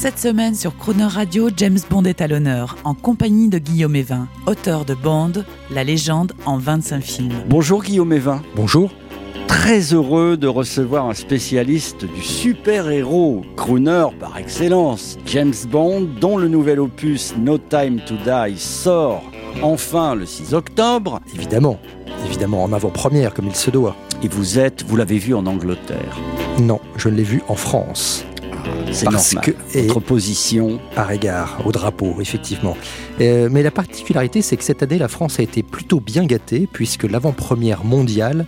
Cette semaine sur Croner Radio, James Bond est à l'honneur, en compagnie de Guillaume Evin, auteur de Bond, la légende en 25 films. Bonjour Guillaume Evin. Bonjour. Très heureux de recevoir un spécialiste du super-héros, crooner par excellence, James Bond, dont le nouvel opus No Time to Die sort enfin le 6 octobre. Évidemment. Évidemment, en avant-première, comme il se doit. Et vous êtes, vous l'avez vu en Angleterre. Non, je l'ai vu en France, C'est Parce normal. que- position. par égard au drapeau, effectivement. Euh, mais la particularité, c'est que cette année, la France a été plutôt bien gâtée, puisque l'avant-première mondiale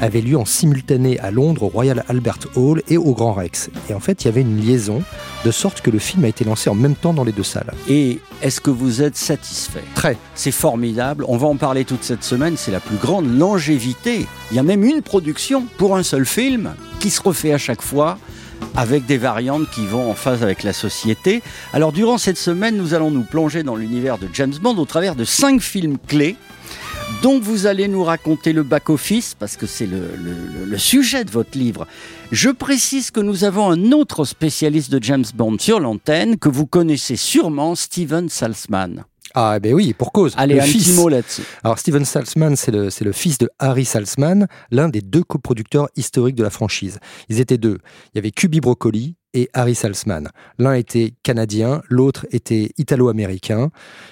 avait lieu en simultané à Londres, au Royal Albert Hall et au Grand Rex. Et en fait, il y avait une liaison, de sorte que le film a été lancé en même temps dans les deux salles. Et est-ce que vous êtes satisfait? Très. C'est formidable. On va en parler toute cette semaine. C'est la plus grande longévité. Il y a même une production pour un seul film qui se refait à chaque fois avec des variantes qui vont en phase avec la société. Alors durant cette semaine, nous allons nous plonger dans l'univers de James Bond au travers de cinq films clés dont vous allez nous raconter le back-office, parce que c'est le, le- le sujet de votre livre. Je précise que nous avons un autre spécialiste de James Bond sur l'antenne, que vous connaissez sûrement, Steven Salzman. Ah, ben oui, pour cause. Allez, le un fils. petit mot là-dessus. Alors Steven Salzman, c'est le, le fils de Harry Salzman, l'un des deux coproducteurs historiques de la franchise. Ils étaient deux. Il y avait Cubi Broccoli et Harry Salzman. L'un était canadien, l'autre était italo-américain.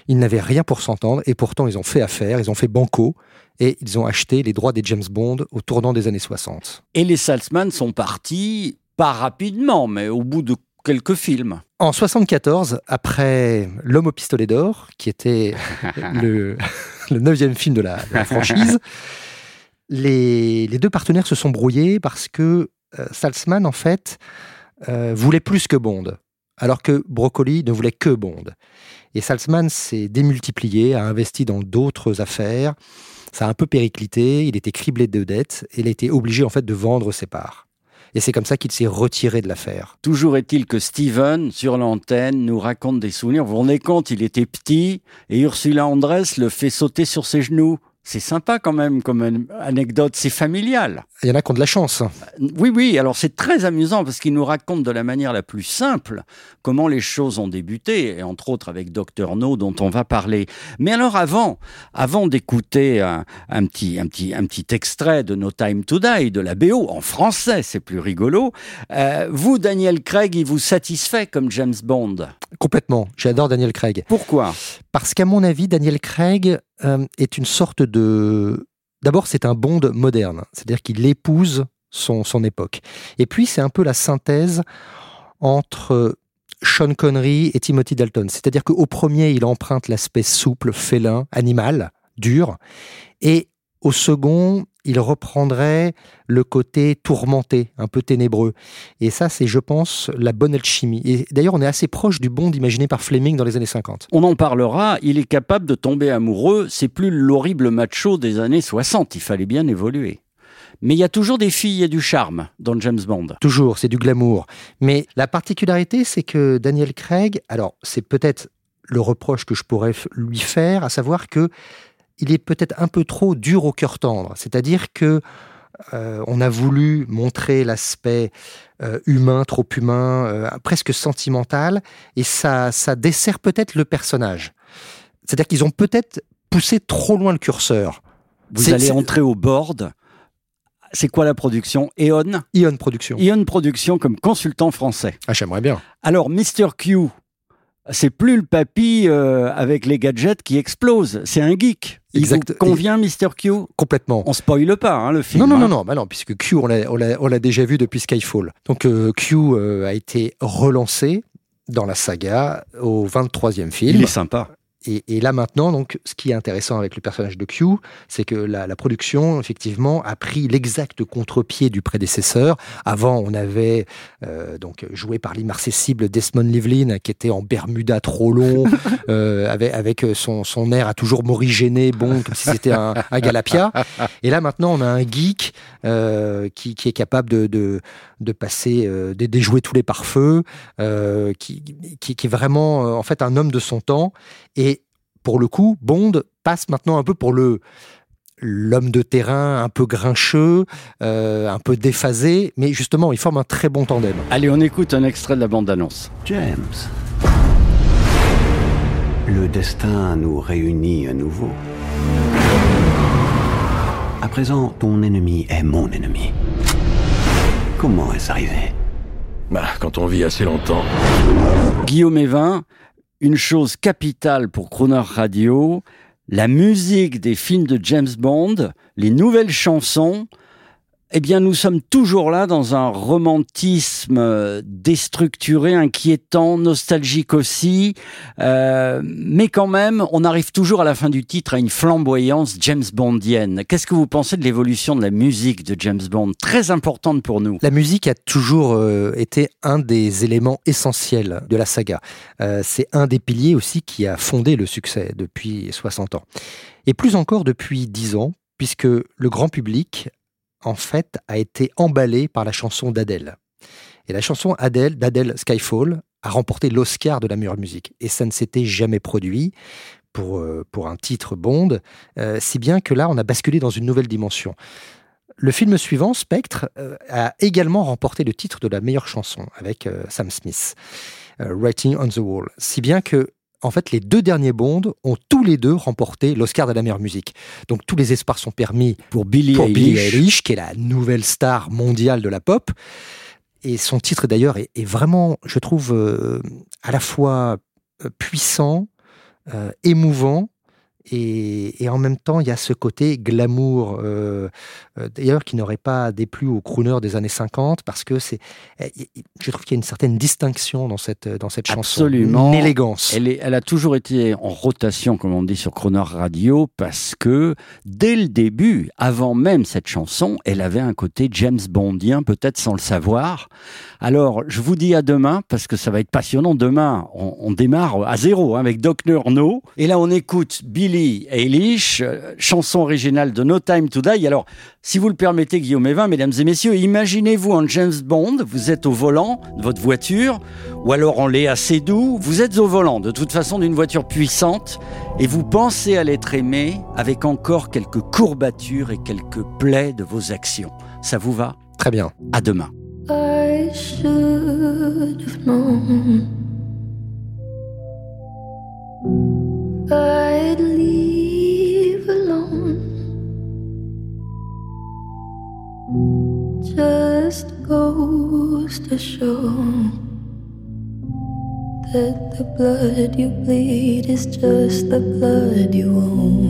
Ils n'avaient rien pour s'entendre et pourtant ils ont fait affaire, ils ont fait banco et ils ont acheté les droits des James Bond au tournant des années 60. Et les Salzman sont partis, pas rapidement, mais au bout de quelques films. En 74, après L'homme au pistolet d'or, qui était le, le neuvième film de la, de la franchise, les, les deux partenaires se sont brouillés parce que euh, Salzman, en fait, euh, voulait plus que Bond, alors que Broccoli ne voulait que Bond. Et Salzman s'est démultiplié, a investi dans d'autres affaires. Ça a un peu périclité, il était criblé de dettes et il a été obligé en fait de vendre ses parts. Et c'est comme ça qu'il s'est retiré de l'affaire. Toujours est-il que Steven, sur l'antenne, nous raconte des souvenirs. Vous vous rendez compte, il était petit et Ursula Andress le fait sauter sur ses genoux. C'est sympa quand même comme an- anecdote, c'est familial. Il y en a qui ont de la chance. Oui, oui, alors c'est très amusant parce qu'il nous raconte de la manière la plus simple comment les choses ont débuté, et entre autres avec Dr No dont on va parler. Mais alors avant, avant d'écouter un, un petit, un, petit, un petit extrait de No Time to Die, de la BO, en français, c'est plus rigolo, euh, vous, Daniel Craig, il vous satisfait comme James Bond? Complètement. J'adore Daniel Craig. Pourquoi? Parce qu'à mon avis, Daniel Craig euh, est une sorte de... D'abord, c'est un Bond moderne. C'est-à-dire qu'il épouse son, son époque. Et puis, c'est un peu la synthèse entre Sean Connery et Timothy Dalton. C'est-à-dire qu'au premier, il emprunte l'aspect souple, félin, animal, dur. Et au second, il reprendrait le côté tourmenté, un peu ténébreux. Et ça, c'est, je pense, la bonne alchimie. Et d'ailleurs, on est assez proche du Bond imaginé par Fleming dans les années 50. On en parlera, il est capable de tomber amoureux, c'est plus l'horrible macho des années 60, il fallait bien évoluer. Mais il y a toujours des filles et du charme dans James Bond. Toujours, c'est du glamour. Mais la particularité, c'est que Daniel Craig, alors c'est peut-être le reproche que je pourrais lui faire, à savoir que il est peut-être un peu trop dur au cœur tendre. C'est-à-dire que euh, on a voulu montrer l'aspect euh, humain, trop humain, euh, presque sentimental, et ça, ça dessert peut-être le personnage. C'est-à-dire qu'ils ont peut-être poussé trop loin le curseur. Vous allez entrer au board. C'est quoi la production? Eon? Ion Production. Eon Production comme consultant français. Ah, j'aimerais bien. Alors, Mr. Q, c'est plus le papy euh, avec les gadgets qui explose, c'est un geek. Il Exact. vous convient, Mr. Q? Complètement. On spoile pas, hein, le film. Non, non, hein. non, non, bah non, puisque Q, on l'a déjà vu depuis Skyfall. Donc euh, Q euh, a été relancé dans la saga au 23e film. Il est sympa. Et, et, là maintenant, donc, ce qui est intéressant avec le personnage de Q, c'est que la, la, production, effectivement, a pris l'exact contre-pied du prédécesseur. Avant, on avait euh, donc joué par l'immarcessible Desmond Livlin, qui était en Bermuda trop long, euh, avec, avec son, son, air à toujours morigéné, bon, comme si c'était un, un, Galapia. Et là maintenant, on a un geek euh, qui, qui, est capable de, de, de passer, de déjouer tous les pare-feux, qui, qui, qui, est vraiment, en fait, un homme de son temps. Et pour le coup, Bond passe maintenant un peu pour le l'homme de terrain un peu grincheux, euh, un peu déphasé, mais justement, il forme un très bon tandem. Allez, on écoute un extrait de la bande-annonce. James, le destin nous réunit à nouveau. À présent, ton ennemi est mon ennemi. Comment est-ce arrivé? Bah, quand on vit assez longtemps. Guillaume Evin, une chose capitale pour Croner Radio, la musique des films de James Bond, les nouvelles chansons, eh bien, nous sommes toujours là dans un romantisme déstructuré, inquiétant, nostalgique aussi, euh, mais quand même, on arrive toujours à la fin du titre à une flamboyance James Bondienne. Qu'est-ce que vous pensez de l'évolution de la musique de James Bond, très importante pour nous La musique a toujours euh, été un des éléments essentiels de la saga. Euh, C'est un des piliers aussi qui a fondé le succès depuis 60 ans. Et plus encore depuis 10 ans, puisque le grand public en fait, a été emballé par la chanson d'Adèle. Et la chanson Adèle, d'Adèle Skyfall a remporté l'Oscar de la meilleure musique. Et ça ne s'était jamais produit pour, euh, pour un titre Bond, euh, si bien que là, on a basculé dans une nouvelle dimension. Le film suivant, Spectre, euh, a également remporté le titre de la meilleure chanson avec Sam Smith, Writing on the Wall. Si bien que en fait, les deux derniers Bonds ont tous les deux remporté l'Oscar de la meilleure musique. Donc tous les espoirs sont permis pour Billie, pour. Billie Eilish, qui est la nouvelle star mondiale de la pop. Et son titre d'ailleurs est, est, vraiment, je trouve, euh, à la fois puissant, euh, émouvant, et, et, en même temps, il y a ce côté glamour, euh, euh, d'ailleurs, qui n'aurait pas déplu aux crooners des années 50, parce que c'est, je trouve qu'il y a une certaine distinction dans cette, dans cette chanson. Absolument. Une élégance. Elle, est, elle a toujours été en rotation, comme on dit sur Croner Radio, parce que dès le début, avant même cette chanson, elle avait un côté James Bondien, peut-être sans le savoir. Alors, je vous dis à demain, parce que ça va être passionnant. Demain, on, on démarre à zéro hein, avec Doc Nurno. Et là, on écoute Billy Eilish, euh, chanson originale de No Time to Die. Alors, si vous le permettez, Guillaume Evin, mesdames et messieurs, imaginez-vous en James Bond, vous êtes au volant de votre voiture, ou alors en Léa Seydoux, vous êtes au volant, de toute façon, d'une voiture puissante, et vous pensez à l'être aimé avec encore quelques courbatures et quelques plaies de vos actions. Ça vous va? Très bien. À demain. I should have known I'd to show that the blood you bleed is just the blood you own.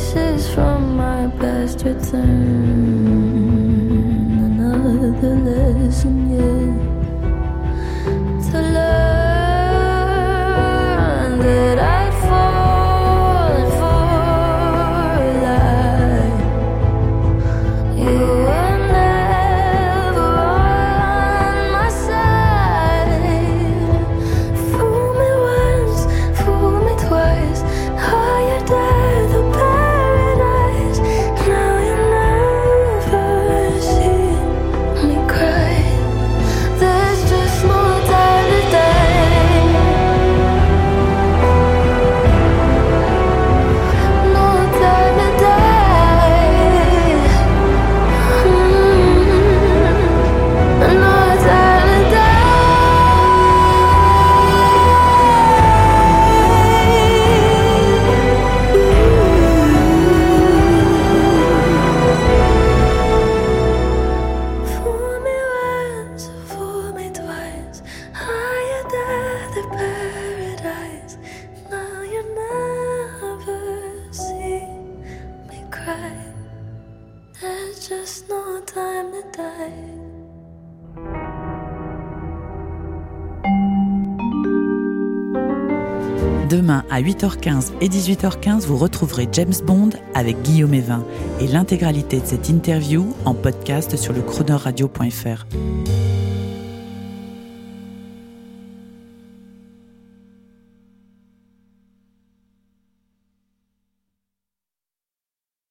pieces from my past return. Another lesson, yeah. Demain à 8h15 et 18h15, vous retrouverez James Bond avec Guillaume Evin et l'intégralité de cette interview en podcast sur le chronoradio.fr.